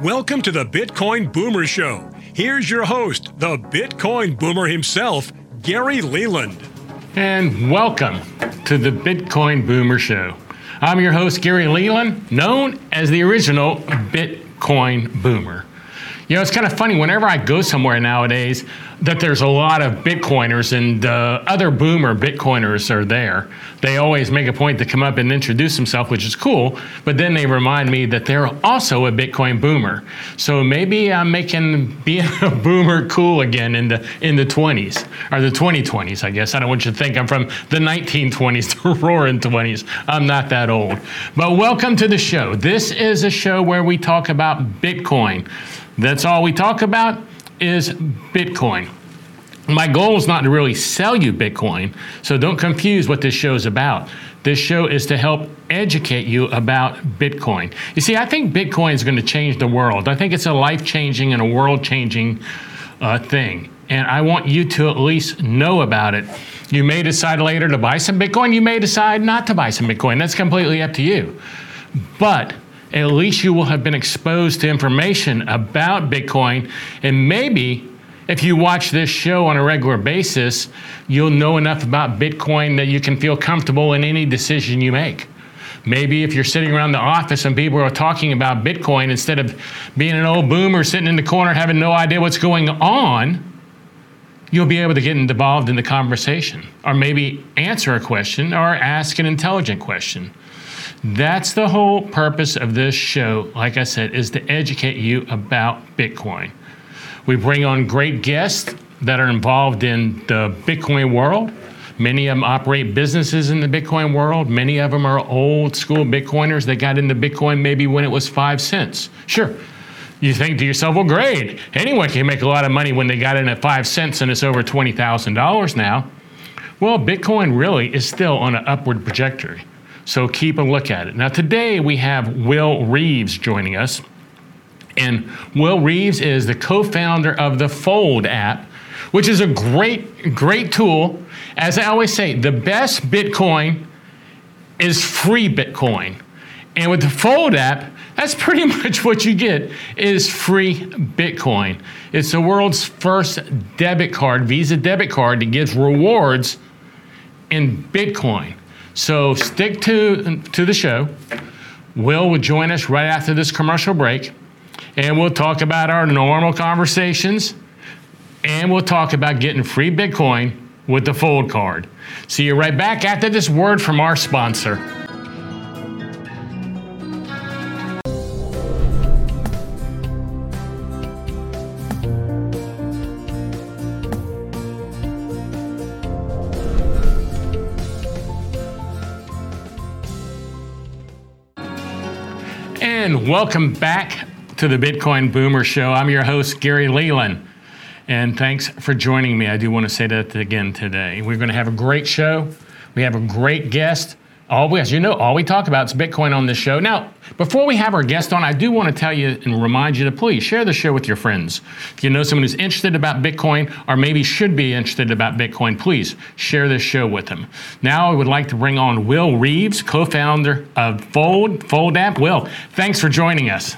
Welcome to the Bitcoin Boomer Show. Here's your host, the Bitcoin Boomer himself, Gary Leland. And welcome to the Bitcoin Boomer Show. I'm your host, Gary Leland, known as the original Bitcoin Boomer. You know, it's kind of funny. Whenever I go somewhere nowadays, that there's a lot of Bitcoiners and uh, other boomer Bitcoiners are there. They always make a point to come up and introduce themselves, which is cool. But then they remind me that they're also a Bitcoin boomer. So maybe I'm making being a boomer cool again in the in the 20s or the 2020s. I guess I don't want you to think I'm from the 1920s, the roaring 20s. I'm not that old. But welcome to the show. This is a show where we talk about Bitcoin. That's all we talk about is Bitcoin. My goal is not to really sell you Bitcoin, so don't confuse what this show is about. This show is to help educate you about Bitcoin. You see, I think Bitcoin is going to change the world. I think it's a life changing and a world changing uh, thing. And I want you to at least know about it. You may decide later to buy some Bitcoin, you may decide not to buy some Bitcoin. That's completely up to you. But at least you will have been exposed to information about Bitcoin. And maybe if you watch this show on a regular basis, you'll know enough about Bitcoin that you can feel comfortable in any decision you make. Maybe if you're sitting around the office and people are talking about Bitcoin, instead of being an old boomer sitting in the corner having no idea what's going on, you'll be able to get involved in the conversation or maybe answer a question or ask an intelligent question. That's the whole purpose of this show, like I said, is to educate you about Bitcoin. We bring on great guests that are involved in the Bitcoin world. Many of them operate businesses in the Bitcoin world. Many of them are old school Bitcoiners that got into Bitcoin maybe when it was five cents. Sure, you think to yourself, well, great. Anyone can make a lot of money when they got in at five cents and it's over $20,000 now. Well, Bitcoin really is still on an upward trajectory. So keep a look at it. Now, today we have Will Reeves joining us. And Will Reeves is the co founder of the Fold app, which is a great, great tool. As I always say, the best Bitcoin is free Bitcoin. And with the Fold app, that's pretty much what you get is free Bitcoin. It's the world's first debit card, Visa debit card that gives rewards in Bitcoin. So stick to, to the show. Will will join us right after this commercial break, and we'll talk about our normal conversations, and we'll talk about getting free Bitcoin with the Fold card. See you right back after this word from our sponsor. And welcome back to the Bitcoin Boomer Show. I'm your host, Gary Leland. And thanks for joining me. I do want to say that again today. We're going to have a great show. We have a great guest. As you know, all we talk about is Bitcoin on this show. Now, before we have our guest on, I do want to tell you and remind you to please share the show with your friends. If you know someone who's interested about Bitcoin or maybe should be interested about Bitcoin, please share this show with them. Now, I would like to bring on Will Reeves, co-founder of Fold Fold App. Will, thanks for joining us.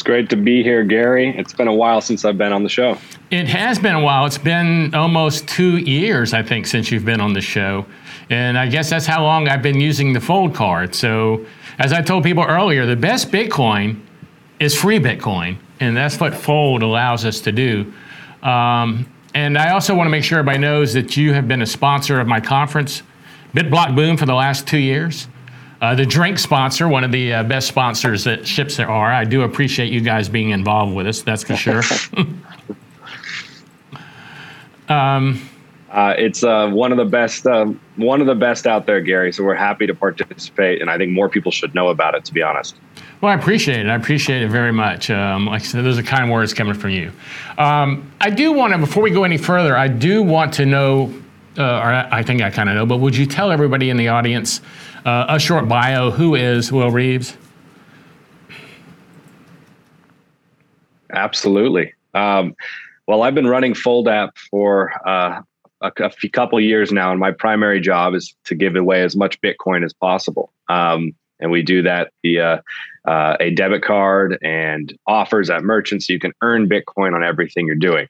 It's great to be here, Gary. It's been a while since I've been on the show. It has been a while. It's been almost two years, I think, since you've been on the show. And I guess that's how long I've been using the Fold card. So, as I told people earlier, the best Bitcoin is free Bitcoin. And that's what Fold allows us to do. Um, and I also want to make sure everybody knows that you have been a sponsor of my conference, BitBlock Boom, for the last two years. Uh, the drink sponsor, one of the uh, best sponsors that ships there are. I do appreciate you guys being involved with us. That's for sure. um, uh, it's uh, one of the best, um, one of the best out there, Gary. So we're happy to participate, and I think more people should know about it. To be honest. Well, I appreciate it. I appreciate it very much. Um, like I said, those are kind words coming from you. Um, I do want to, before we go any further, I do want to know, uh, or I think I kind of know, but would you tell everybody in the audience? Uh, a short bio. Who is Will Reeves? Absolutely. Um, well, I've been running Fold app for uh, a, a few, couple years now, and my primary job is to give away as much Bitcoin as possible. Um, and we do that via uh, a debit card and offers at merchants. So you can earn Bitcoin on everything you're doing.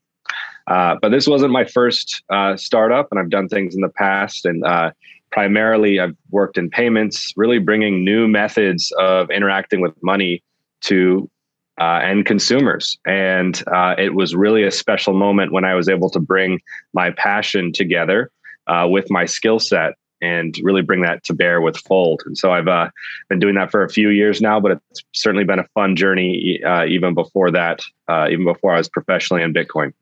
Uh, but this wasn't my first uh, startup, and I've done things in the past. And uh, primarily, I've worked in payments, really bringing new methods of interacting with money to uh, end consumers. And uh, it was really a special moment when I was able to bring my passion together uh, with my skill set and really bring that to bear with Fold. And so I've uh, been doing that for a few years now, but it's certainly been a fun journey uh, even before that, uh, even before I was professionally in Bitcoin.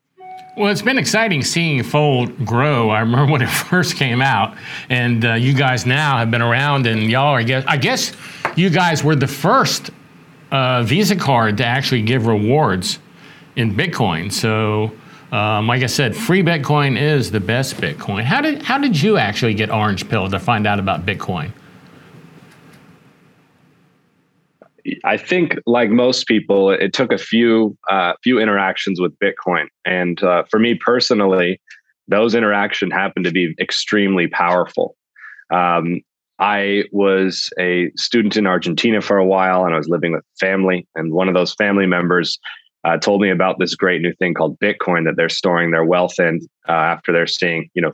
Well, it's been exciting seeing Fold grow. I remember when it first came out, and uh, you guys now have been around, and y'all are. I guess, I guess you guys were the first uh, Visa card to actually give rewards in Bitcoin. So um, like I said, free Bitcoin is the best Bitcoin. How did how did you actually get orange pill to find out about Bitcoin? I think, like most people, it took a few uh, few interactions with Bitcoin, and uh, for me personally, those interactions happened to be extremely powerful. Um, I was a student in Argentina for a while, and I was living with family, and one of those family members uh, told me about this great new thing called Bitcoin that they're storing their wealth in uh, after they're seeing, you know,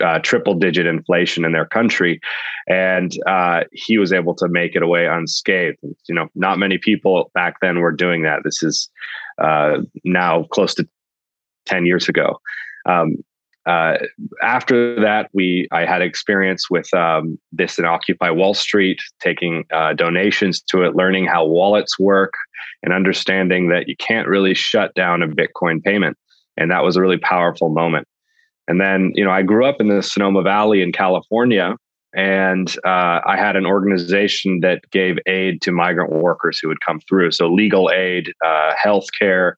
uh, triple digit inflation in their country. And uh, he was able to make it away unscathed. You know, not many people back then were doing that. This is uh, now close to 10 years ago. Um, uh, after that, we I had experience with um, this in Occupy Wall Street, taking uh, donations to it, learning how wallets work, and understanding that you can't really shut down a Bitcoin payment. And that was a really powerful moment. And then, you know, I grew up in the Sonoma Valley in California, and uh, I had an organization that gave aid to migrant workers who would come through. So legal aid, uh, healthcare,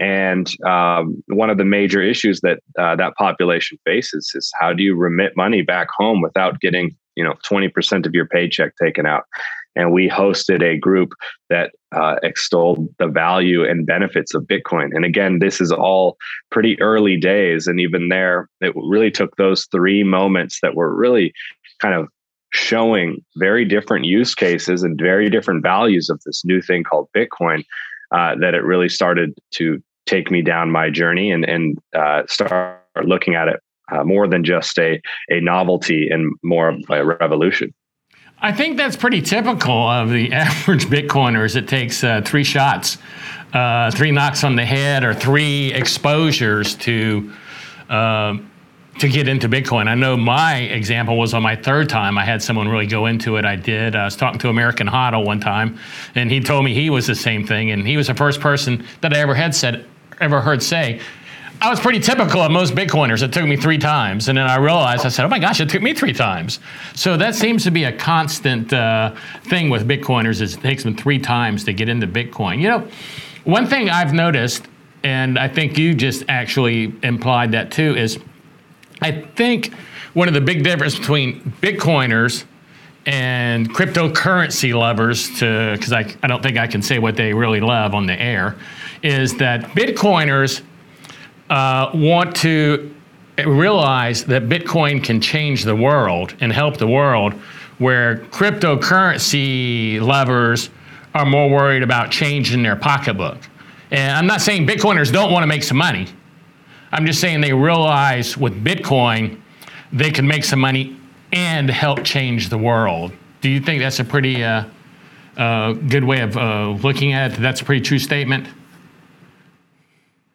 and um, one of the major issues that uh, that population faces is how do you remit money back home without getting you know 20% of your paycheck taken out and we hosted a group that uh, extolled the value and benefits of bitcoin and again this is all pretty early days and even there it really took those three moments that were really kind of showing very different use cases and very different values of this new thing called bitcoin uh, that it really started to take me down my journey and and uh, start looking at it uh, more than just a a novelty and more of a revolution. I think that's pretty typical of the average Bitcoiners. It takes uh, three shots, uh, three knocks on the head, or three exposures to uh, to get into Bitcoin. I know my example was on my third time. I had someone really go into it. I did. I was talking to American Hodl one time, and he told me he was the same thing. And he was the first person that I ever had said, ever heard say. I was pretty typical of most Bitcoiners. It took me three times. And then I realized, I said, oh my gosh, it took me three times. So that seems to be a constant uh, thing with Bitcoiners is it takes them three times to get into Bitcoin. You know, one thing I've noticed, and I think you just actually implied that too, is I think one of the big differences between Bitcoiners and cryptocurrency lovers, to because I, I don't think I can say what they really love on the air, is that Bitcoiners uh, want to realize that Bitcoin can change the world and help the world, where cryptocurrency lovers are more worried about changing their pocketbook. And I'm not saying Bitcoiners don't want to make some money. I'm just saying they realize with Bitcoin, they can make some money and help change the world. Do you think that's a pretty uh, uh, good way of uh, looking at it? That's a pretty true statement.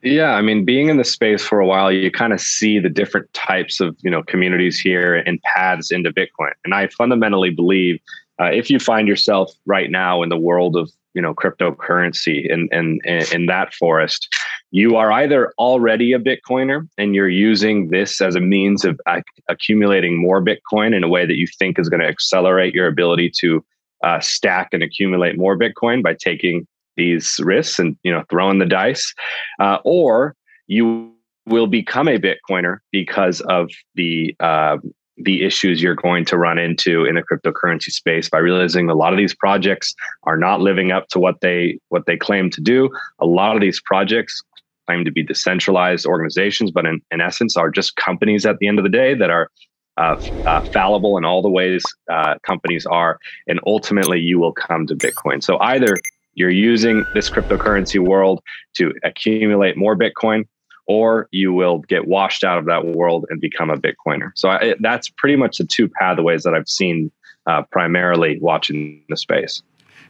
Yeah, I mean, being in the space for a while, you kind of see the different types of you know communities here and paths into Bitcoin. And I fundamentally believe uh, if you find yourself right now in the world of you know cryptocurrency and in, in, that forest, you are either already a Bitcoiner and you're using this as a means of uh, accumulating more Bitcoin in a way that you think is going to accelerate your ability to uh, stack and accumulate more Bitcoin by taking these risks and you know throwing the dice, uh, or you will become a Bitcoiner because of the uh, the issues you're going to run into in the cryptocurrency space by realizing a lot of these projects are not living up to what they what they claim to do. A lot of these projects claim to be decentralized organizations, but in, in essence are just companies at the end of the day that are uh, uh, fallible in all the ways uh, companies are, and ultimately you will come to Bitcoin. So either you're using this cryptocurrency world to accumulate more Bitcoin, or you will get washed out of that world and become a Bitcoiner. So I, that's pretty much the two pathways that I've seen uh, primarily watching the space.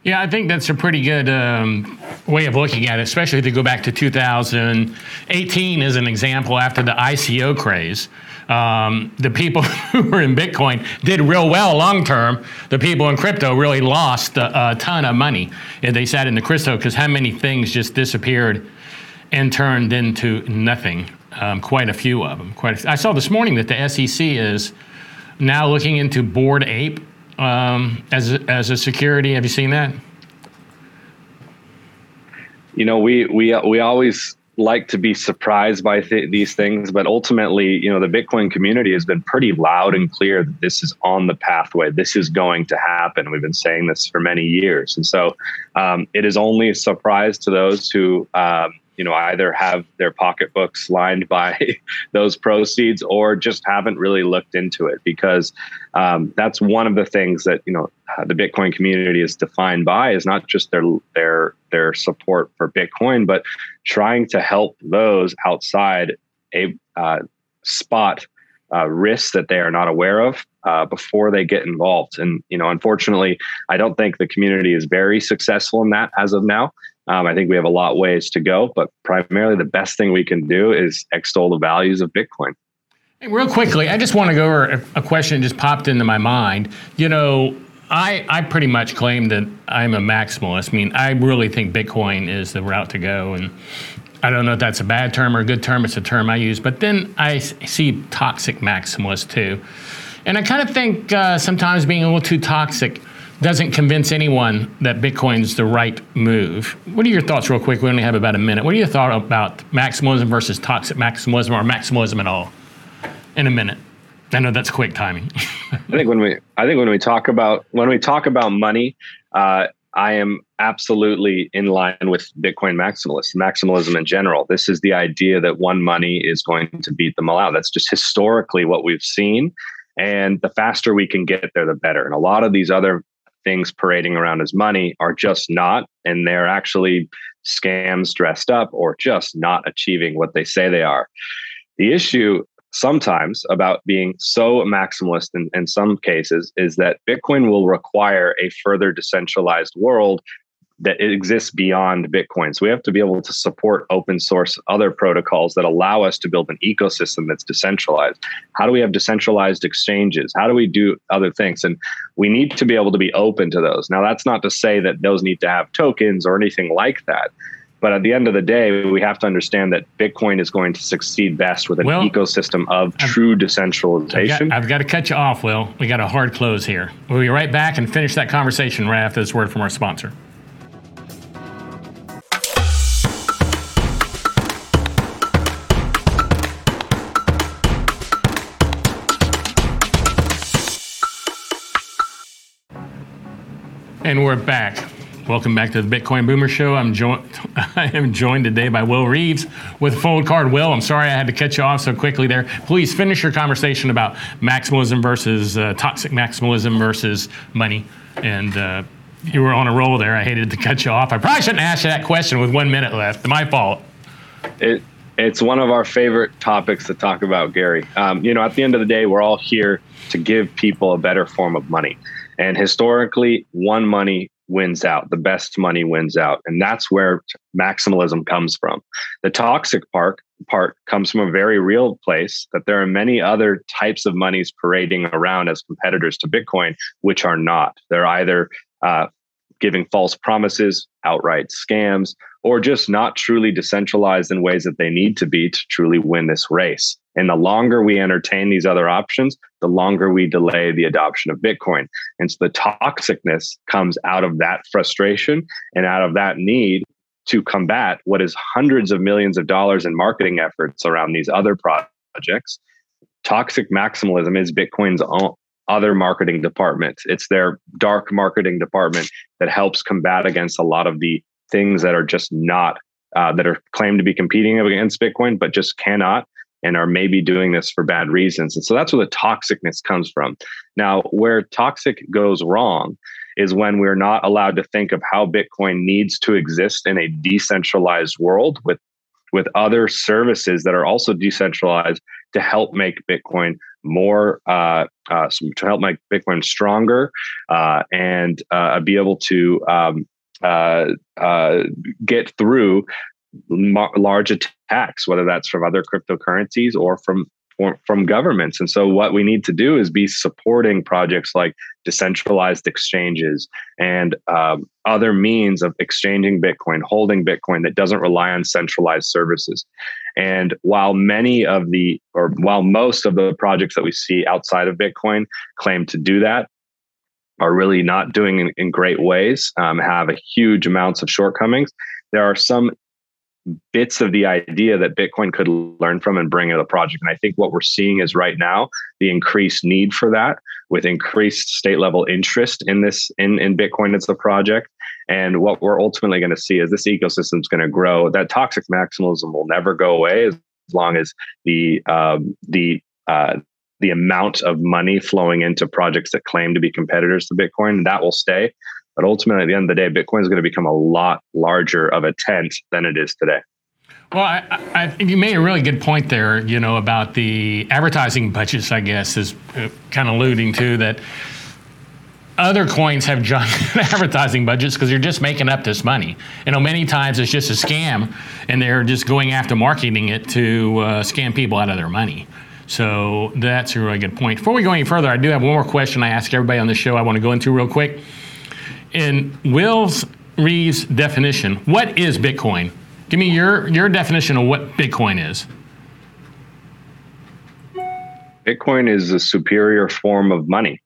Yeah, I think that's a pretty good um, way of looking at it, especially to go back to 2018 as an example after the ICO craze. Um, the people who were in Bitcoin did real well long term. The people in crypto really lost a, a ton of money. They sat in the crypto because how many things just disappeared and turned into nothing? Um, quite a few of them. Quite. A, I saw this morning that the SEC is now looking into Bored Ape um, as a, as a security. Have you seen that? You know, we we we always like to be surprised by th- these things, but ultimately, you know, the Bitcoin community has been pretty loud and clear that this is on the pathway. This is going to happen. We've been saying this for many years, and so um, it is only a surprise to those who um, you know either have their pocketbooks lined by those proceeds or just haven't really looked into it because um, that's one of the things that you know the bitcoin community is defined by is not just their their their support for bitcoin but trying to help those outside a uh, spot uh, risks that they are not aware of uh, before they get involved. And you know unfortunately i don't think the community is very successful in that as of now um, I think we have a lot ways to go, but primarily the best thing we can do is extol the values of Bitcoin. real quickly, I just want to go over a, a question that just popped into my mind. You know, I, I pretty much claim that I'm a maximalist. I mean, I really think Bitcoin is the route to go. And I don't know if that's a bad term or a good term. It's a term I use. But then I see toxic maximalists too. And I kind of think uh, sometimes being a little too toxic doesn't convince anyone that Bitcoin's the right move. What are your thoughts, real quick? We only have about a minute. What are your thoughts about maximalism versus toxic maximalism or maximalism at all? In a minute. I know that's quick timing. I think when we, I think when we talk about when we talk about money, uh, I am absolutely in line with Bitcoin maximalists, maximalism in general. This is the idea that one money is going to beat them all out. That's just historically what we've seen. And the faster we can get there, the better. And a lot of these other things parading around as money are just not, and they're actually scams dressed up or just not achieving what they say they are. The issue sometimes about being so maximalist in, in some cases is that Bitcoin will require a further decentralized world that it exists beyond Bitcoin. So we have to be able to support open source other protocols that allow us to build an ecosystem that's decentralized. How do we have decentralized exchanges? How do we do other things? And we need to be able to be open to those. Now, that's not to say that those need to have tokens or anything like that. But at the end of the day, we have to understand that Bitcoin is going to succeed best with an well, ecosystem of I've, true decentralization. I've got, I've got, to cut you off, Will. We got a hard close here. We'll be right back and finish that conversation right after this word from our sponsor. And we're back. Welcome back to the Bitcoin Boomer Show. I'm joined. I am joined today by Will Reeves with Fold Card. Will, I'm sorry I had to cut you off so quickly there. Please finish your conversation about maximalism versus uh, toxic maximalism versus money. And uh, you were on a roll there. I hated to cut you off. I probably shouldn't ask you that question with one minute left. My fault. It, it's one of our favorite topics to talk about, Gary. Um, you know, at the end of the day, we're all here to give people a better form of money. And historically, one money wins out. The best money wins out. And that's where maximalism comes from. The toxic part part comes from a very real place that there are many other types of monies parading around as competitors to Bitcoin, which are not. They're either uh, giving false promises, outright scams, or just not truly decentralized in ways that they need to be to truly win this race. And the longer we entertain these other options, the longer we delay the adoption of Bitcoin. And so the toxicness comes out of that frustration and out of that need to combat what is hundreds of millions of dollars in marketing efforts around these other projects. Toxic maximalism is Bitcoin's own, other marketing department. It's their dark marketing department that helps combat against a lot of the things that are just not uh, that are claimed to be competing against Bitcoin, but just cannot and are maybe doing this for bad reasons. And so that's where the toxicness comes from. Now, where toxic goes wrong is when we're not allowed to think of how Bitcoin needs to exist in a decentralized world with with other services that are also decentralized to help make Bitcoin more, uh, uh, to help make Bitcoin stronger uh, and uh, be able to um, uh, uh, get through large attacks, whether that's from other cryptocurrencies or from from governments. And so, what we need to do is be supporting projects like decentralized exchanges and um, other means of exchanging Bitcoin, holding Bitcoin that doesn't rely on centralized services. And while many of the, or while most of the projects that we see outside of Bitcoin claim to do that, are really not doing in, in great ways, um, have a huge amounts of shortcomings. There are some bits of the idea that Bitcoin could learn from and bring to the project. And I think what we're seeing is right now the increased need for that with increased state level interest in this in, in Bitcoin as the project. And what we're ultimately going to see is this ecosystem is going to grow. That toxic maximalism will never go away as long as the um, the uh, the amount of money flowing into projects that claim to be competitors to Bitcoin that will stay. But ultimately, at the end of the day, Bitcoin is going to become a lot larger of a tent than it is today. Well, I, I, you made a really good point there, you know, about the advertising budgets, I guess, is uh, kind of alluding to that other coins have giant advertising budgets because you're just making up this money. You know, many times it's just a scam and they're just going after marketing it to uh, scam people out of their money. So that's a really good point. Before we go any further, I do have one more question I ask everybody on the show I want to go into real quick in Will's Reeves' definition, what is Bitcoin? Give me your your definition of what Bitcoin is. Bitcoin is a superior form of money.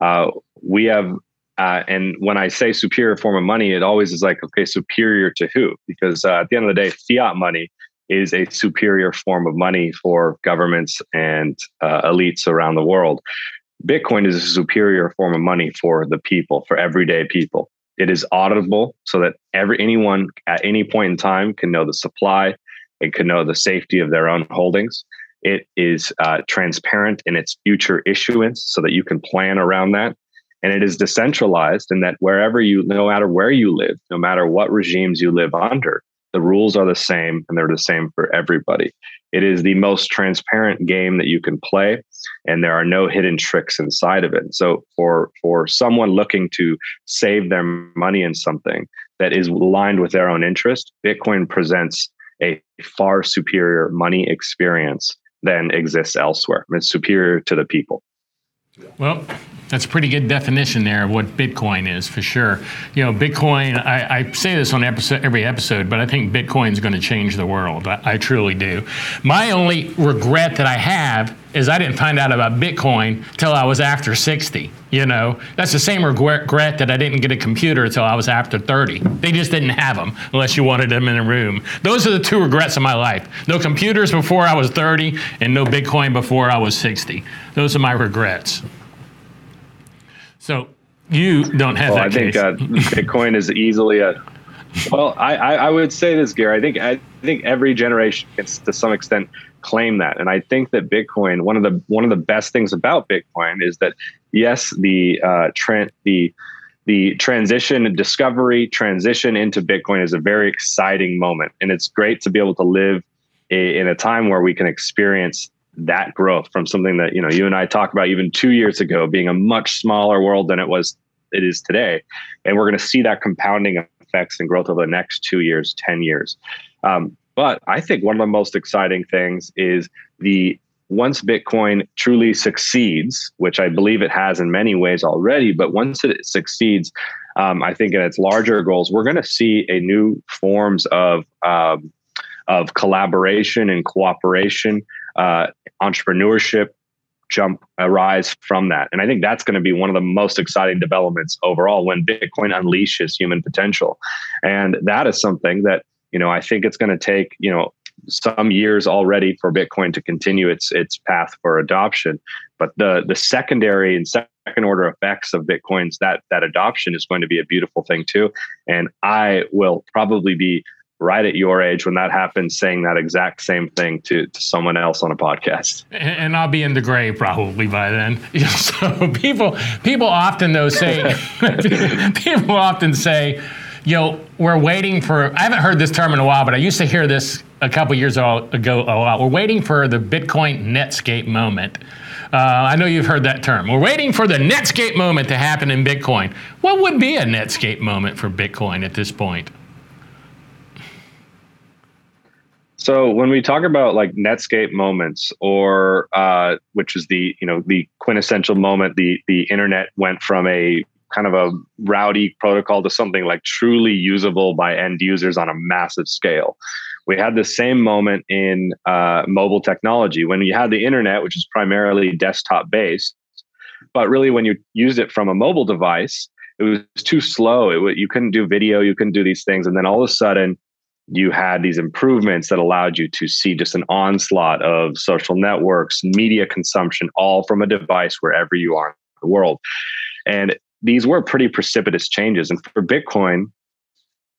Uh, we have, uh, and when I say superior form of money, it always is like, okay, superior to who? Because uh, at the end of the day, fiat money is a superior form of money for governments and uh, elites around the world. Bitcoin is a superior form of money for the people, for everyday people. It is auditable so that every anyone at any point in time can know the supply, and can know the safety of their own holdings. It is uh, transparent in its future issuance so that you can plan around that. And it is decentralized in that wherever you, no matter where you live, no matter what regimes you live under, the rules are the same and they're the same for everybody. It is the most transparent game that you can play, and there are no hidden tricks inside of it. So, for for someone looking to save their money in something that is aligned with their own interest, Bitcoin presents a far superior money experience than exists elsewhere. It's superior to the people. Well, that's a pretty good definition there of what Bitcoin is for sure. You know, Bitcoin, I, I say this on episode, every episode, but I think Bitcoin is going to change the world. I, I, truly do. My only regret that I have is I didn't find out about Bitcoin till I was after 60. You know, that's the same regret that I didn't get a computer until I was after 30. They just didn't have them unless you wanted them in a room. Those are the two regrets of my life. No computers before I was 30 and no Bitcoin before I was 60. Those are my regrets. So you don't have well, that. I think uh, Bitcoin is easily a. Well, I, I, I would say this, Gary. I think I think every generation gets to some extent claim that, and I think that Bitcoin one of the one of the best things about Bitcoin is that yes, the uh, trend the the transition discovery transition into Bitcoin is a very exciting moment, and it's great to be able to live a, in a time where we can experience that growth from something that you know you and I talked about even two years ago being a much smaller world than it was it is today, and we're going to see that compounding effects and growth over the next two years, ten years. Um, but I think one of the most exciting things is the once Bitcoin truly succeeds, which I believe it has in many ways already, but once it succeeds, um, I think in its larger goals, we're going to see a new forms of um, of collaboration and cooperation uh, entrepreneurship jump arise from that. And I think that's going to be one of the most exciting developments overall when Bitcoin unleashes human potential. And that is something that, you know, I think it's going to take, you know, some years already for Bitcoin to continue its its path for adoption. But the the secondary and second order effects of Bitcoin's that that adoption is going to be a beautiful thing too. And I will probably be right at your age when that happens saying that exact same thing to, to someone else on a podcast and i'll be in the grave probably by then so people people often though say people often say you know we're waiting for i haven't heard this term in a while but i used to hear this a couple years ago a lot we're waiting for the bitcoin netscape moment uh, I know you've heard that term. We're waiting for the Netscape moment to happen in Bitcoin. What would be a Netscape moment for Bitcoin at this point? So when we talk about like Netscape moments, or uh, which is the you know the quintessential moment, the the internet went from a kind of a rowdy protocol to something like truly usable by end users on a massive scale. We had the same moment in uh, mobile technology when you had the internet, which is primarily desktop based, but really when you used it from a mobile device, it was too slow. It you couldn't do video, you couldn't do these things, and then all of a sudden you had these improvements that allowed you to see just an onslaught of social networks, media consumption, all from a device wherever you are in the world. And these were pretty precipitous changes. And for Bitcoin,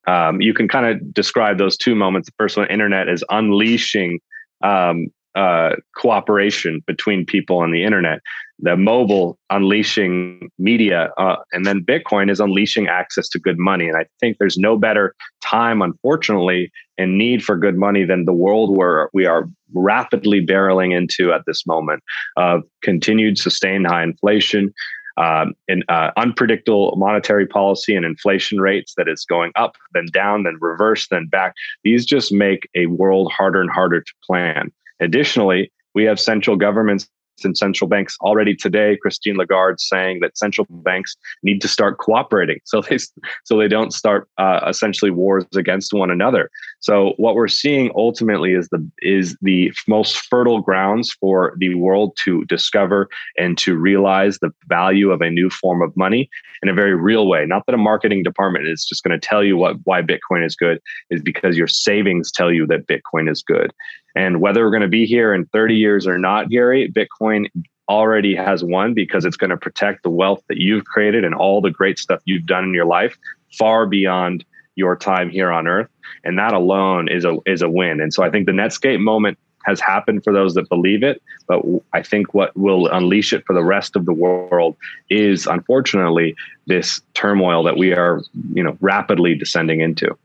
um, you can kind of describe those two moments. The first one, internet, is unleashing um, uh, cooperation between people on the internet the mobile unleashing media uh, and then bitcoin is unleashing access to good money. And i think there's no better time unfortunately and need for good money than the world where we are rapidly barreling into at this moment of continued sustained high inflation um, and uh, unpredictable monetary policy and inflation rates that is going up then down then reverse then back. These just make a world harder and harder to plan additionally we have central governments and central banks already today. Christine Lagarde saying that central banks need to start cooperating, so they so they don't start uh, essentially wars against one another. So what we're seeing ultimately is the is the most fertile grounds for the world to discover and to realize the value of a new form of money in a very real way. Not that a marketing department is just going to tell you what why Bitcoin is good, is because your savings tell you that Bitcoin is good. And whether we're going to be here in 30 years or not, Gary, Bitcoin already has won because it's going to protect the wealth that you've created and all the great stuff you've done in your life far beyond your time here on earth. And that alone is a is a win. And so i think the netscape moment has happened for those that believe it but i think what will unleash it for the rest of the world is unfortunately this turmoil that we are you know rapidly descending into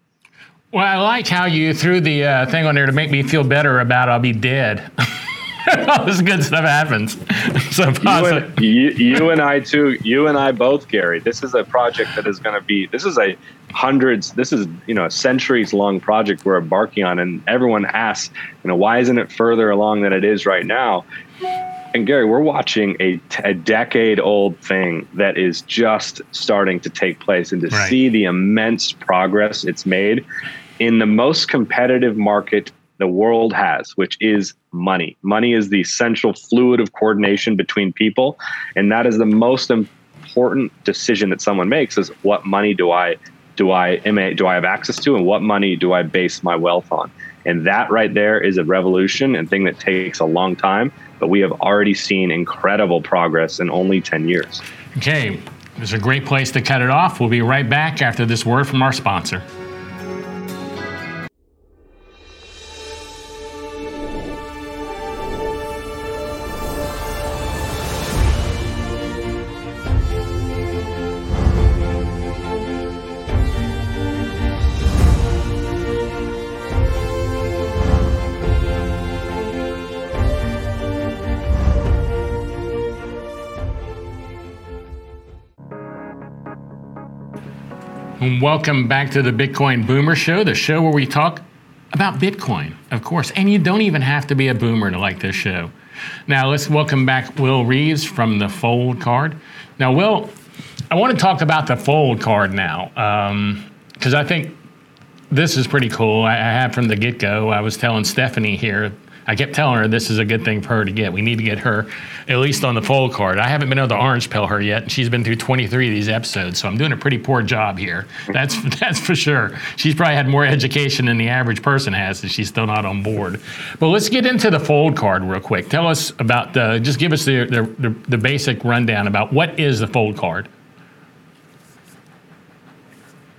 well, I like how you threw the uh, thing on there to make me feel better about I'll be dead. All this good stuff happens. so you and, you, you and I too. You and I both, Gary. This is a project that is going to be. This is a hundreds. This is you know a centuries long project we're embarking on, and everyone asks, you know, why isn't it further along than it is right now? And Gary, we're watching a, a decade old thing that is just starting to take place, and to right. see the immense progress it's made in the most competitive market the world has, which is money. Money is the central fluid of coordination between people, and that is the most important decision that someone makes: is what money do I do I do I have access to, and what money do I base my wealth on? And that right there is a revolution and thing that takes a long time, but we have already seen incredible progress in only 10 years. Okay, this is a great place to cut it off. We'll be right back after this word from our sponsor. Welcome back to the Bitcoin Boomer Show, the show where we talk about Bitcoin, of course. And you don't even have to be a boomer to like this show. Now, let's welcome back Will Reeves from the Fold card. Now, Will, I want to talk about the Fold card now because um, I think this is pretty cool. I, I had from the get go, I was telling Stephanie here I kept telling her this is a good thing for her to get. We need to get her at least on the Fold card. I haven't been able to orange pill her yet. She's been through 23 of these episodes, so I'm doing a pretty poor job here. That's that's for sure. She's probably had more education than the average person has, and she's still not on board. But let's get into the Fold card real quick. Tell us about the. Just give us the the, the, the basic rundown about what is the Fold card.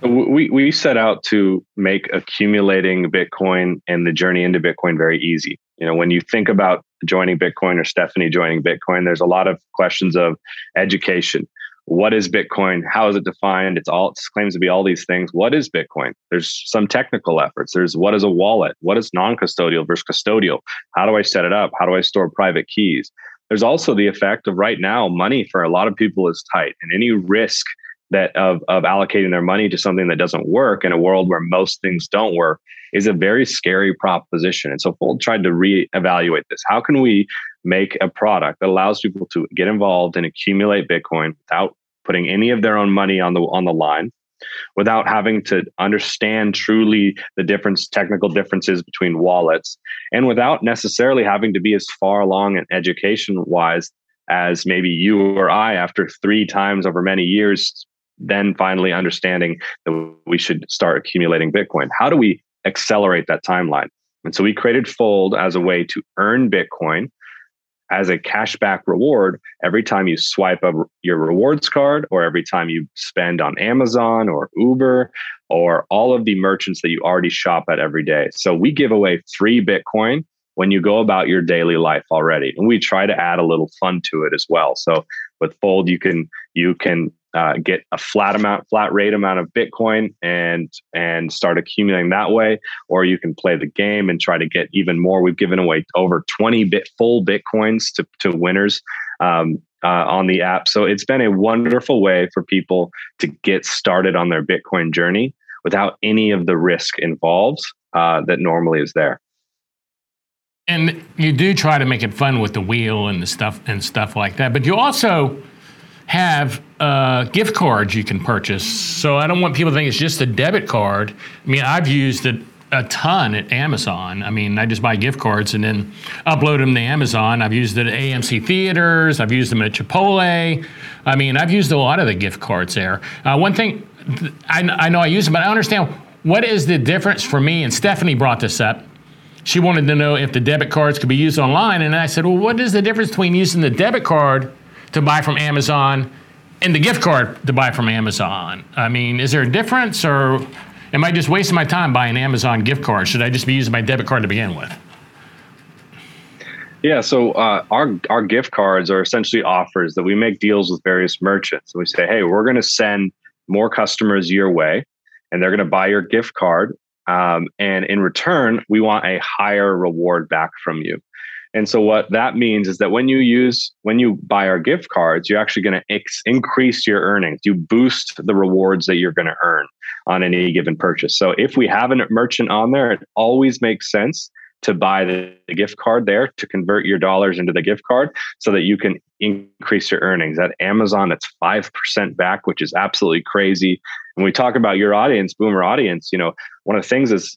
We we set out to make accumulating Bitcoin and the journey into Bitcoin very easy. You know, when you think about joining Bitcoin or Stephanie joining Bitcoin, there's a lot of questions of education. What is Bitcoin? How is it defined? It's all it claims to be all these things. What is Bitcoin? There's some technical efforts. There's what is a wallet? What is non-custodial versus custodial? How do I set it up? How do I store private keys? There's also the effect of right now, money for a lot of people is tight, and any risk that of of allocating their money to something that doesn't work in a world where most things don't work is a very scary proposition. And so Fold tried to reevaluate this. How can we make a product that allows people to get involved and accumulate Bitcoin without putting any of their own money on the on the line? without having to understand truly the difference technical differences between wallets and without necessarily having to be as far along in education wise as maybe you or I after three times over many years then finally understanding that we should start accumulating Bitcoin. How do we accelerate that timeline? And so we created Fold as a way to earn Bitcoin as a cashback reward every time you swipe a, your rewards card or every time you spend on Amazon or Uber or all of the merchants that you already shop at every day. So we give away free Bitcoin when you go about your daily life already and we try to add a little fun to it as well so with fold you can you can uh, get a flat amount, flat rate amount of Bitcoin and and start accumulating that way, or you can play the game and try to get even more. We've given away over 20 bit full Bitcoins to to winners um, uh, on the app. So it's been a wonderful way for people to get started on their Bitcoin journey without any of the risk involved uh, that normally is there. And you do try to make it fun with the wheel and the stuff and stuff like that, but you also have uh, gift cards you can purchase. So I don't want people to think it's just a debit card. I mean, I've used it a ton at Amazon. I mean, I just buy gift cards and then upload them to Amazon. I've used it at AMC theaters. I've used them at Chipotle. I mean, I've used a lot of the gift cards there. Uh, one thing I, I know I use them, but I understand what is the difference for me. And Stephanie brought this up. She wanted to know if the debit cards could be used online, and I said, "Well, what is the difference between using the debit card to buy from Amazon and the gift card to buy from Amazon. I mean, is there a difference or am I just wasting my time buying Amazon gift card? Should I just be using my debit card to begin with? Yeah, so uh, our our gift cards are essentially offers that we make deals with various merchants. And we say, hey, we're going to send more customers your way, and they're going to buy your gift card. Um, and in return, we want a higher reward back from you. And so what that means is that when you use when you buy our gift cards, you're actually going to ex- increase your earnings. You boost the rewards that you're going to earn on any given purchase. So if we have a merchant on there, it always makes sense to buy the, the, gift card there to convert your dollars into the gift card so that you can increase your earnings. At Amazon, it's 5% back, which is absolutely crazy. When we talk about your audience, boomer audience, you know, one of the things is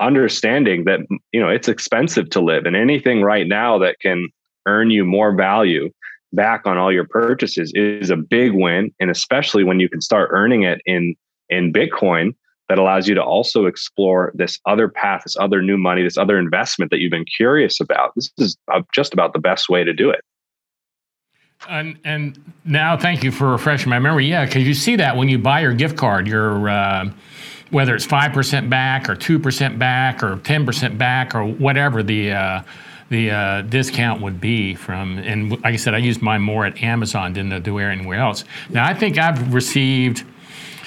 understanding that you know it's expensive to live and anything right now that can earn you more value back on all your purchases is a big win and especially when you can start earning it in in bitcoin that allows you to also explore this other path this other new money this other investment that you've been curious about. This is just about the best way to do it. And, and now thank you for refreshing my memory. Yeah because you see that when you buy your gift card your uh, whether it's 5% back or 2% back or 10% back or whatever the uh, the uh, discount would be from and like I said I used mine more at Amazon than do anywhere else. Now I think I've received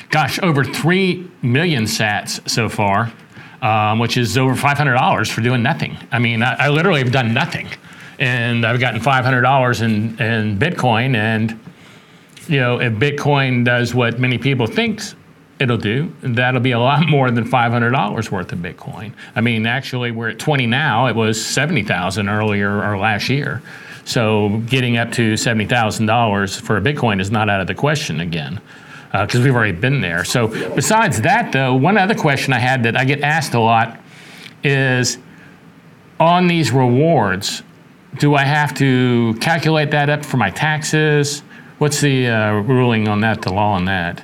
gosh over 3 million sats so far. Um, which is over $500 for doing nothing. I mean, I, I literally have done nothing. And I've gotten $500 in, in Bitcoin. And, you know, if Bitcoin does what many people think it'll do. That'll be a lot more than $500 worth of Bitcoin. I mean, actually, we're at 20 now. It was 70,000 earlier or last year. So getting up to $70,000 for a Bitcoin is not out of the question again because uh, we've already been there. So besides that, though, one other question I had that I get asked a lot is on these rewards, do I have to calculate that up for my taxes? What's the uh, ruling on that, the law on that?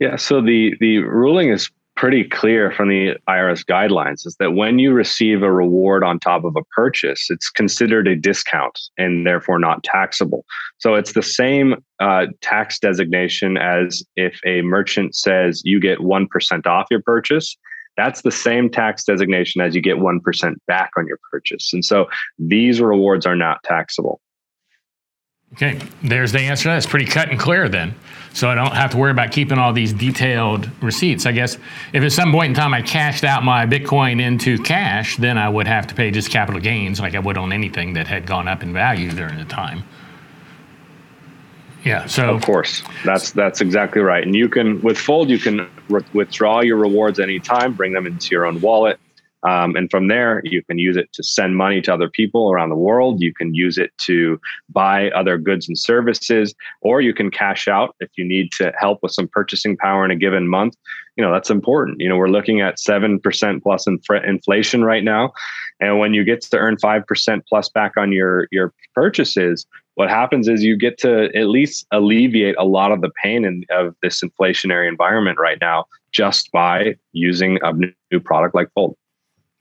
Yeah, so the the ruling is pretty clear from the IRS guidelines is that when you receive a reward on top of a purchase, it's considered a discount and therefore not taxable. So it's the same uh, tax designation as if a merchant says you get 1% off your purchase. That's the same tax designation as you get 1% back on your purchase. And so these rewards are not taxable. Okay, there's the answer. That's pretty cut and clear then. So I don't have to worry about keeping all these detailed receipts. I guess if at some point in time I cashed out my Bitcoin into cash, then I would have to pay just capital gains like I would on anything that had gone up in value during the time. Yeah, so of course, that's that's exactly right. And you can with Fold, you can re- withdraw your rewards anytime, bring them into your own wallet. Um, and from there, you can use it to send money to other people around the world. You can use it to buy other goods and services, or you can cash out if you need to help with some purchasing power in a given month. You know, that's important. You know, we're looking at 7% plus inflation right now. And when you get to earn 5% plus back on your, your purchases, what happens is you get to at least alleviate a lot of the pain in, of this inflationary environment right now just by using a new product like Fold.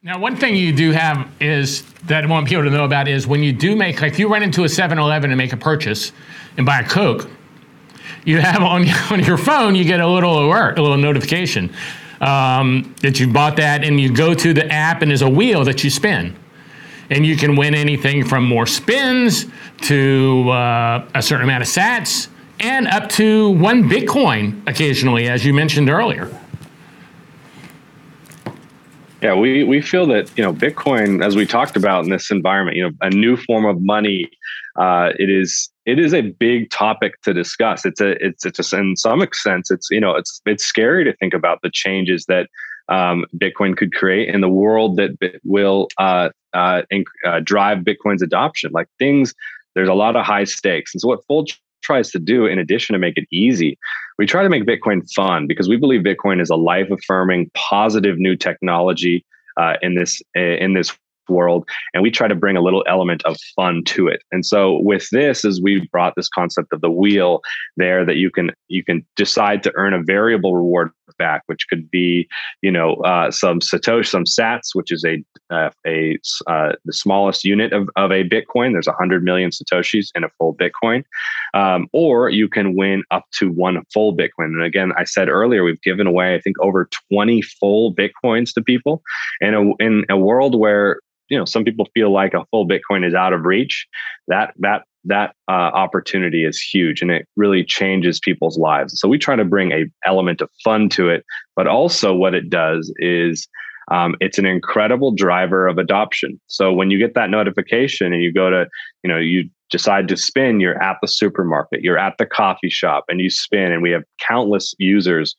Now, one thing you do have is that I want people to know about is when you do make, like if you run into a 7 Eleven and make a purchase and buy a Coke, you have on, on your phone, you get a little alert, a little notification um, that you bought that, and you go to the app, and there's a wheel that you spin. And you can win anything from more spins to uh, a certain amount of sats and up to one Bitcoin occasionally, as you mentioned earlier. Yeah, we, we feel that you know Bitcoin, as we talked about in this environment, you know, a new form of money. Uh, it is it is a big topic to discuss. It's a it's it's in some sense it's you know it's it's scary to think about the changes that um, Bitcoin could create in the world that will uh, uh, inc- uh, drive Bitcoin's adoption. Like things, there's a lot of high stakes, and so what Fold tries to do, in addition to make it easy, we try to make Bitcoin fun because we believe Bitcoin is a life affirming, positive new technology uh, in this in this world and we try to bring a little element of fun to it. And so with this is we brought this concept of the wheel there that you can you can decide to earn a variable reward back which could be you know uh, some satoshi some sats which is a uh, a uh, the smallest unit of, of a bitcoin. There's 100 million satoshis in a full bitcoin. Um, or you can win up to one full bitcoin. And again i said earlier we've given away i think over 20 full bitcoins to people in a in a world where you know some people feel like a full bitcoin is out of reach. That that that uh, opportunity is huge and it really changes people's lives. So we try to bring a element of fun to it but also what it does is um, it's an incredible driver of adoption. So when you get that notification and you go to you know you decide to spin you're at the supermarket you're at the coffee shop and you spin and we have countless users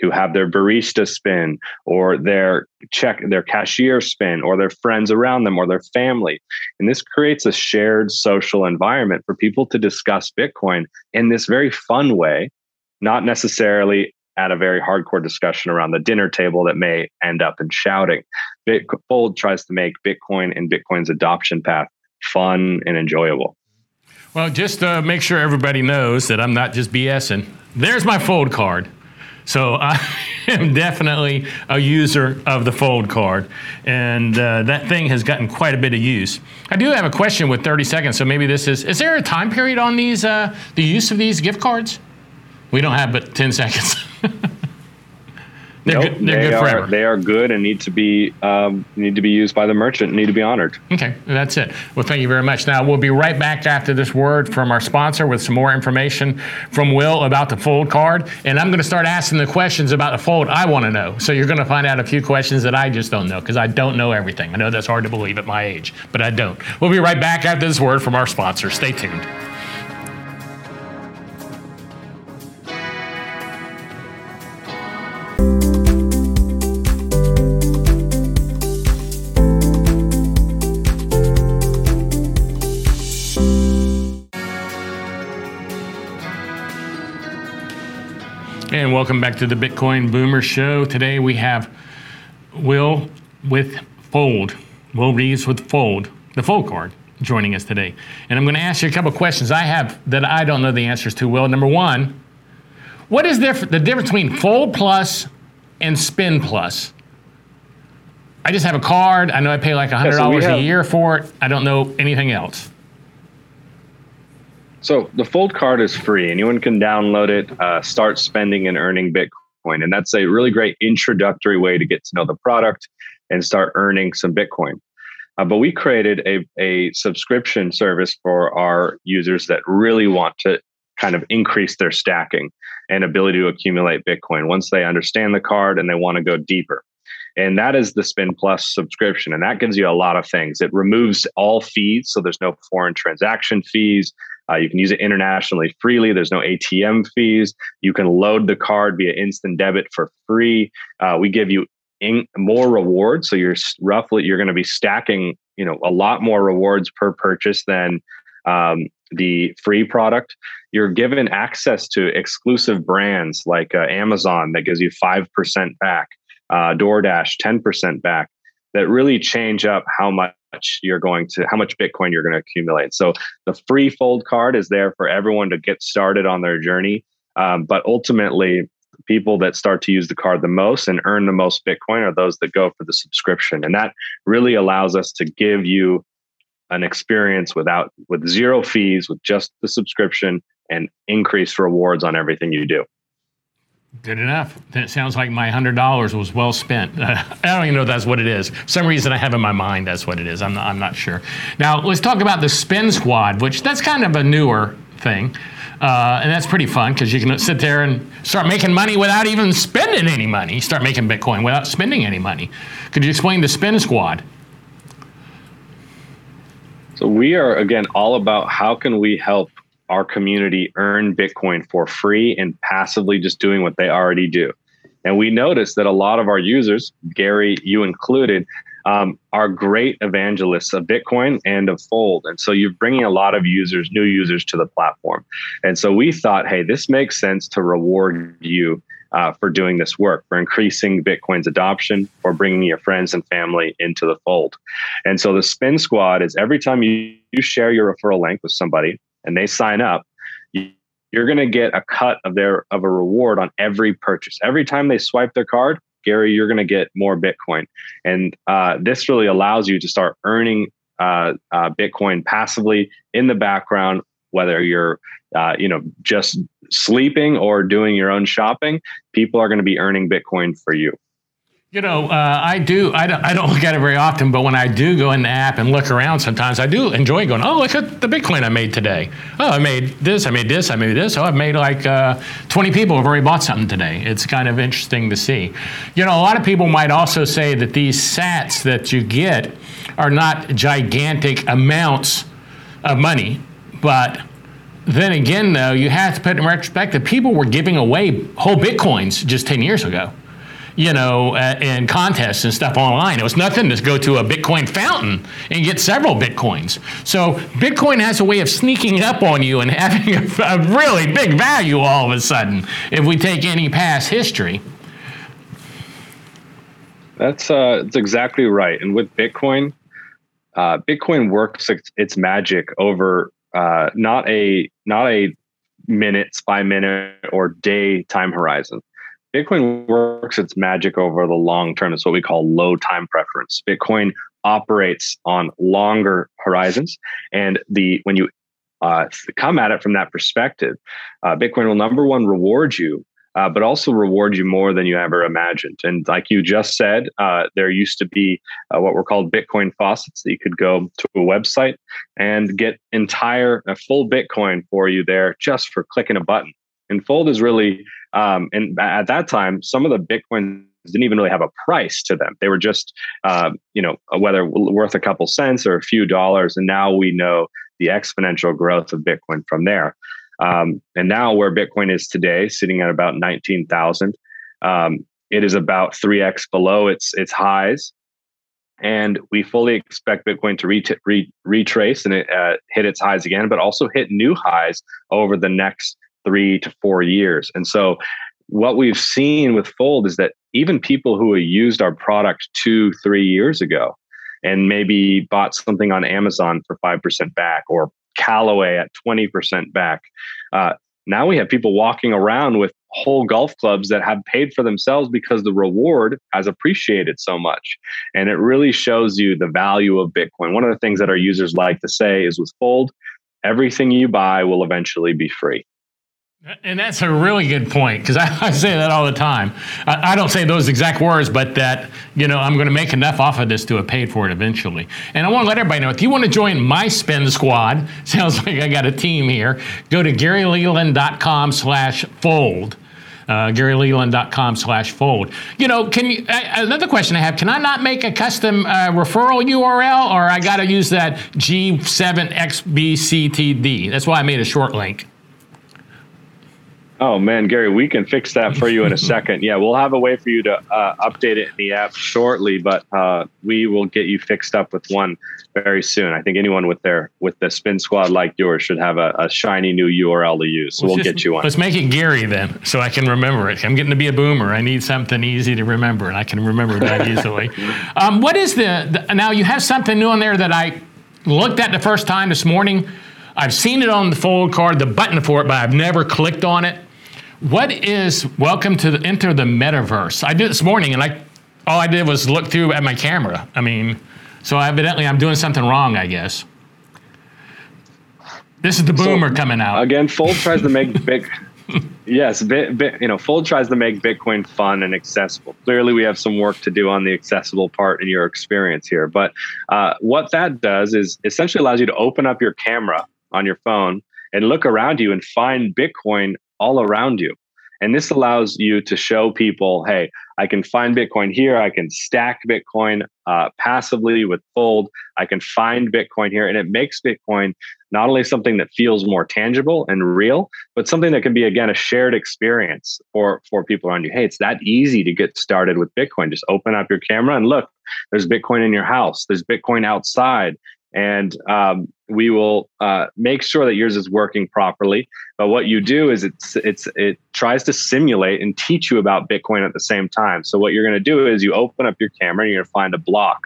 who have their barista spin or their check their cashier spin or their friends around them or their family. And this creates a shared social environment for people to discuss bitcoin in this very fun way not necessarily at a very hardcore discussion around the dinner table that may end up in shouting. Bitfold tries to make bitcoin and bitcoin's adoption path fun and enjoyable. Well just to make sure everybody knows that i'm not just bsing there's my fold card so I am definitely a user of the Fold card, and uh, that thing has gotten quite a bit of use. I do have a question with 30 seconds, so maybe this is: Is there a time period on these uh, the use of these gift cards? We don't have but 10 seconds. They're, nope, good, they're they good are. They are good and need to be um, need to be used by the merchant. Need to be honored. Okay, that's it. Well, thank you very much. Now we'll be right back after this word from our sponsor with some more information from Will about the fold card, and I'm going to start asking the questions about the fold I want to know. So you're going to find out a few questions that I just don't know because I don't know everything. I know that's hard to believe at my age, but I don't. We'll be right back after this word from our sponsor. Stay tuned. And welcome back to the Bitcoin Boomer Show. Today we have Will with Fold, Will Reeves with Fold, the Fold card, joining us today. And I'm going to ask you a couple questions I have that I don't know the answers to. Will, number one, what is the difference between Fold Plus and Spin Plus? I just have a card. I know I pay like $100 yeah, so have, a year for it. I don't know anything else. So the Fold card is free. Anyone can download it, uh, start spending and earning Bitcoin. And that's a really great introductory way to get to know the product and start earning some Bitcoin. Uh, but we created a, a subscription service for our users that really want to kind of increase their stacking and ability to accumulate Bitcoin once they understand the card and they want to go deeper. And that is the Spin Plus subscription. And that gives you a lot of things. It removes all fees. So there's no foreign transaction fees. Uh, you can use it internationally freely. There's no ATM fees. You can load the card via instant debit for free. Uh, we give you in, more rewards, so you're roughly you're going to be stacking, you know, a lot more rewards per purchase than um, the free product. You're given access to exclusive brands like uh, Amazon that gives you five percent back, uh, DoorDash ten percent back. That really change up how much you're going to how much bitcoin you're going to accumulate. So the free fold card is there for everyone to get started on their journey. Um, but ultimately people that start to use the card the most and earn the most bitcoin are those that go for the subscription. And that really allows us to give you an experience without with zero fees with just the subscription and increased rewards on everything you do Good enough. That sounds like my hundred dollars was well spent. Uh, I don't even know that's what it is. For some reason I have in my mind that's what it is. I'm not, I'm not sure. Now let's talk about the spin Squad, which that's kind of a newer thing, uh, and that's pretty fun because you can sit there and start making money without even spending any money. You start making Bitcoin without spending any money. Could you explain the spin Squad? So we are again all about how can we help our community earn Bitcoin for free and passively just doing what they already do. And we noticed that a lot of our users, Gary, you included, um, are great evangelists of Bitcoin and of Fold. And so you're bringing a lot of users, new users to the platform. And so we thought, hey, this makes sense to reward you uh, for doing this work, for increasing Bitcoin's adoption, or bringing your friends and family into the fold. And so the Spin Squad is every time you, you share your referral link with somebody, and they sign up, you're going to get a cut of their of a reward on every purchase. Every time they swipe their card, Gary, you're going to get more Bitcoin, and uh, this really allows you to start earning uh, uh, Bitcoin passively in the background, whether you're uh, you know just sleeping or doing your own shopping. People are going to be earning Bitcoin for you. You know, uh, I do. I don't, I don't look at it very often, but when I do go in the app and look around, sometimes I do enjoy going. Oh, look at the Bitcoin I made today. Oh, I made this. I made this. I made this. Oh, I've made like uh, 20 people have already bought something today. It's kind of interesting to see. You know, a lot of people might also say that these Sats that you get are not gigantic amounts of money, but then again, though, you have to put in retrospective. People were giving away whole bitcoins just 10 years ago you know, uh, in contests and stuff online. It was nothing to go to a Bitcoin fountain and get several Bitcoins. So Bitcoin has a way of sneaking up on you and having a, a really big value all of a sudden if we take any past history. That's uh, that's exactly right. And with Bitcoin, uh, Bitcoin works its, its magic over uh, not a not a minutes by minute or day time horizon. Bitcoin works its magic over the long term. It's what we call low time preference. Bitcoin operates on longer horizons, and the when you uh, come at it from that perspective, uh, Bitcoin will number one reward you, uh, but also reward you more than you ever imagined. And like you just said, uh, there used to be uh, what were called Bitcoin faucets that you could go to a website and get entire a full Bitcoin for you there just for clicking a button. And Fold is really um, and at that time, some of the Bitcoin didn't even really have a price to them. They were just, uh, you know, whether worth a couple cents or a few dollars. And now we know the exponential growth of Bitcoin from there. Um, and now where Bitcoin is today, sitting at about 19,000, um, it is about 3x below its its highs. And we fully expect Bitcoin to re- re- retrace and it, uh, hit its highs again, but also hit new highs over the next three to four years. And so what we've seen with Fold is that even people who used our product two, three years ago and maybe bought something on Amazon for 5% back or Callaway at 20% back, uh, now we have people walking around with whole golf clubs that have paid for themselves because the reward has appreciated so much. And it really shows you the value of Bitcoin. One of the things that our users like to say is with Fold, everything you buy will eventually be free. And that's a really good point because I, I, say that all the time. I, I, don't say those exact words, but that, you know, I'm going to make enough off of this to have paid for it eventually. And I want to let everybody know if you want to join my spend squad, sounds like I got a team here, go to garyleland.com slash fold. Uh, garyleland.com slash fold. You know, can you, uh, another question I have, can I not make a custom uh, referral URL or I got to use that G7XBCTD? That's why I made a short link. Oh man, Gary, we can fix that for you in a second. Yeah, we'll have a way for you to uh, update it in the app shortly, but uh, we will get you fixed up with one very soon. I think anyone with their with the spin squad like yours should have a, a shiny new URL to use. So let's we'll just, get you one. Let's make it Gary then, so I can remember it. I'm getting to be a boomer. I need something easy to remember, and I can remember that easily. Um, what is the, the now? You have something new on there that I looked at the first time this morning. I've seen it on the fold card, the button for it, but I've never clicked on it. What is welcome to the, enter the metaverse? I did this morning, and I all I did was look through at my camera. I mean, so evidently I'm doing something wrong, I guess. This is the boomer so, coming out again. Fold tries to make big. yes, bit, bit, you know, Fold tries to make Bitcoin fun and accessible. Clearly, we have some work to do on the accessible part in your experience here. But uh, what that does is essentially allows you to open up your camera on your phone and look around you and find Bitcoin all around you. And this allows you to show people, hey, I can find Bitcoin here. I can stack Bitcoin uh, passively with Fold. I can find Bitcoin here. And it makes Bitcoin not only something that feels more tangible and real, but something that can be, again, a shared experience for, for people around you. Hey, it's that easy to get started with Bitcoin. Just open up your camera and look, there's Bitcoin in your house, there's Bitcoin outside and um, we will uh, make sure that yours is working properly. But what you do is it's it's it tries to simulate and teach you about Bitcoin at the same time. So what you're going to do is you open up your camera and you're going to find a block,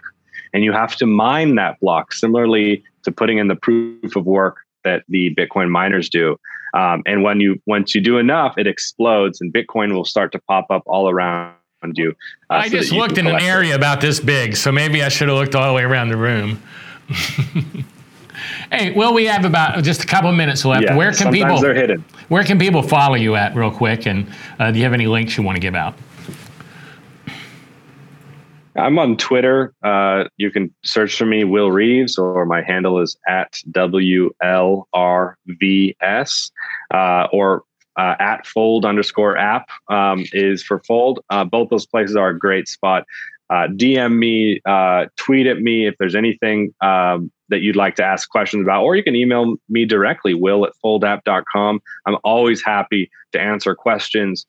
and you have to mine that block. Similarly to putting in the proof of work that the Bitcoin miners do. Um, and when you once you do enough, it explodes, and Bitcoin will start to pop up all around you. Uh, I so just looked in an area it. about this big, so maybe I should have looked all the way around the room. hey, well, we have about just a couple of minutes left. Yeah, where can people? They're hidden. Where can people follow you at, real quick? And uh, do you have any links you want to give out? I'm on Twitter. Uh, you can search for me, Will Reeves, or my handle is at WLRVS, uh, or uh, at fold underscore app um, is for fold. Uh, both those places are a great spot uh, DM me, uh, tweet at me if there's anything um, that you'd like to ask questions about, or you can email me directly, will at foldapp.com. I'm always happy to answer questions,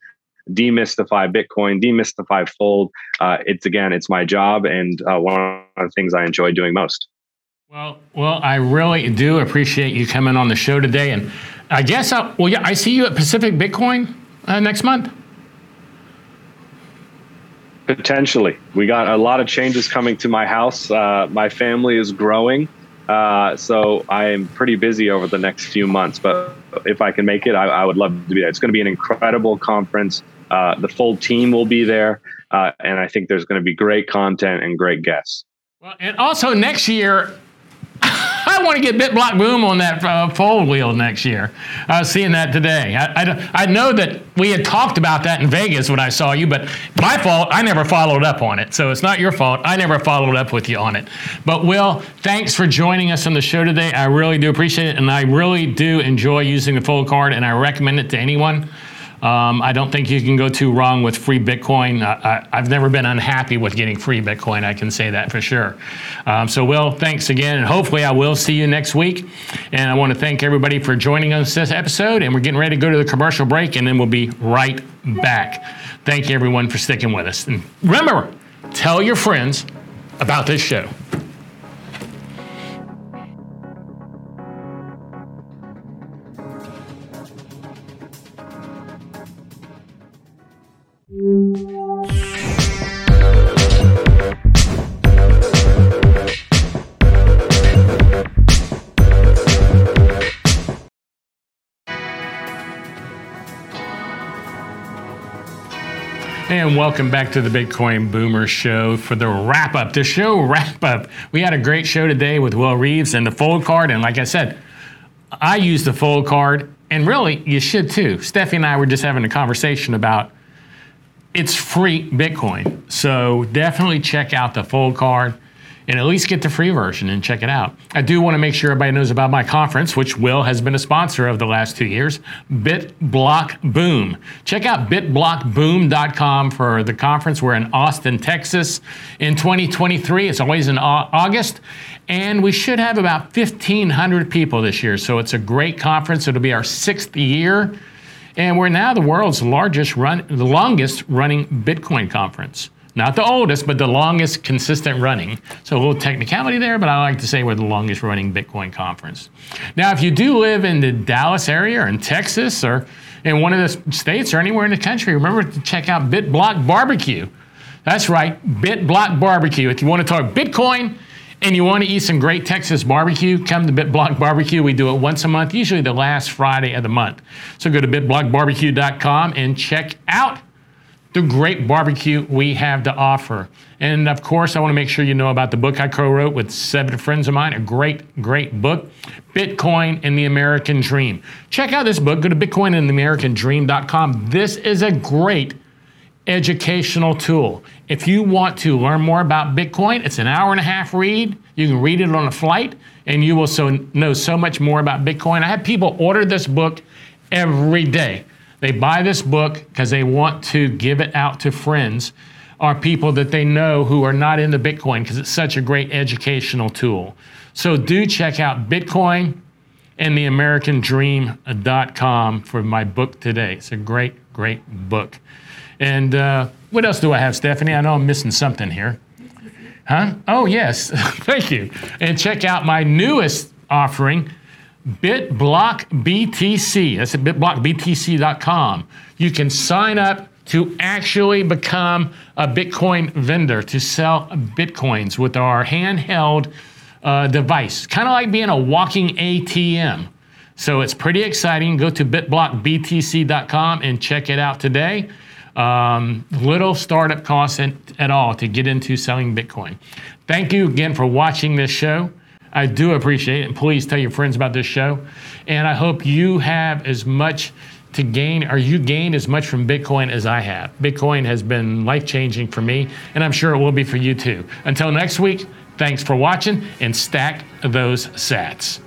demystify Bitcoin, demystify Fold. Uh, it's again, it's my job and uh, one of the things I enjoy doing most. Well, well, I really do appreciate you coming on the show today, and I guess, I, well, yeah, I see you at Pacific Bitcoin uh, next month. Potentially. We got a lot of changes coming to my house. Uh, my family is growing. Uh, so I am pretty busy over the next few months. But if I can make it, I, I would love to be there. It's going to be an incredible conference. Uh, the full team will be there. Uh, and I think there's going to be great content and great guests. Well, and also next year, I want to get BitBlock Boom on that uh, fold wheel next year. I was seeing that today. I, I, I, know that we had talked about that in Vegas when I saw you, but my fault, I never followed up on it. So it's not your fault. I never followed up with you on it. But Will, thanks for joining us on the show today. I really do appreciate it. And I really do enjoy using the fold card, and I recommend it to anyone. Um, I don't think you can go too wrong with free Bitcoin. I, have never been unhappy with getting free Bitcoin. I can say that for sure. Um, so, Will, thanks again, and hopefully, I will see you next week. And I want to thank everybody for joining us this episode. And we're getting ready to go to the commercial break, and then we'll be right back. Thank you, everyone, for sticking with us. And remember, tell your friends about this show. And welcome back to the Bitcoin Boomer Show for the wrap up. The show wrap up. We had a great show today with Will Reeves and the fold card. And like I said, I use the fold card, and really, you should too. Steffi and I were just having a conversation about it's free Bitcoin. So definitely check out the fold card and at least get the free version and check it out. I do want to make sure everybody knows about my conference, which Will has been a sponsor of the last two years, BitBlock Boom. Check out bitblockboom.com for the conference. We're in Austin, Texas in 2023. It's always in August. And we should have about 1,500 people this year. So it's a great conference. It'll be our sixth year. And we're now the world's largest run, the longest running Bitcoin conference. Not the oldest, but the longest consistent running. So a little technicality there, but I like to say we're the longest running Bitcoin conference. Now, if you do live in the Dallas area or in Texas or in one of the states or anywhere in the country, remember to check out BitBlock Barbecue. That's right, BitBlock Barbecue. If you want to talk Bitcoin, and you want to eat some great Texas barbecue, come to BitBlock Barbecue. We do it once a month, usually the last Friday of the month. So go to bitblockbarbecue.com and check out the great barbecue we have to offer. And of course, I want to make sure you know about the book I co wrote with seven friends of mine, a great, great book Bitcoin and the American Dream. Check out this book. Go to bitcoinandtheamericandream.com. This is a great educational tool. If you want to learn more about Bitcoin, it's an hour and a half read. You can read it on a flight, and you will so know so much more about Bitcoin. I have people order this book every day. They buy this book because they want to give it out to friends or people that they know who are not into Bitcoin because it's such a great educational tool. So do check out Bitcoin and the American Dream.com for my book today. It's a great, great book. And uh, what else do I have, Stephanie? I know I'm missing something here. Huh? Oh, yes. Thank you. And check out my newest offering, BitBlock BTC. That's at bitblockbtc.com. You can sign up to actually become a Bitcoin vendor to sell Bitcoins with our handheld uh, device, kind of like being a walking ATM. So it's pretty exciting. Go to bitblockbtc.com and check it out today. Um, little startup costs at, at all to get into selling Bitcoin. Thank you again for watching this show. I do appreciate it. And please tell your friends about this show. And I hope you have as much to gain, or you gain as much from Bitcoin as I have. Bitcoin has been life changing for me, and I'm sure it will be for you too. Until next week, thanks for watching and stack those sats.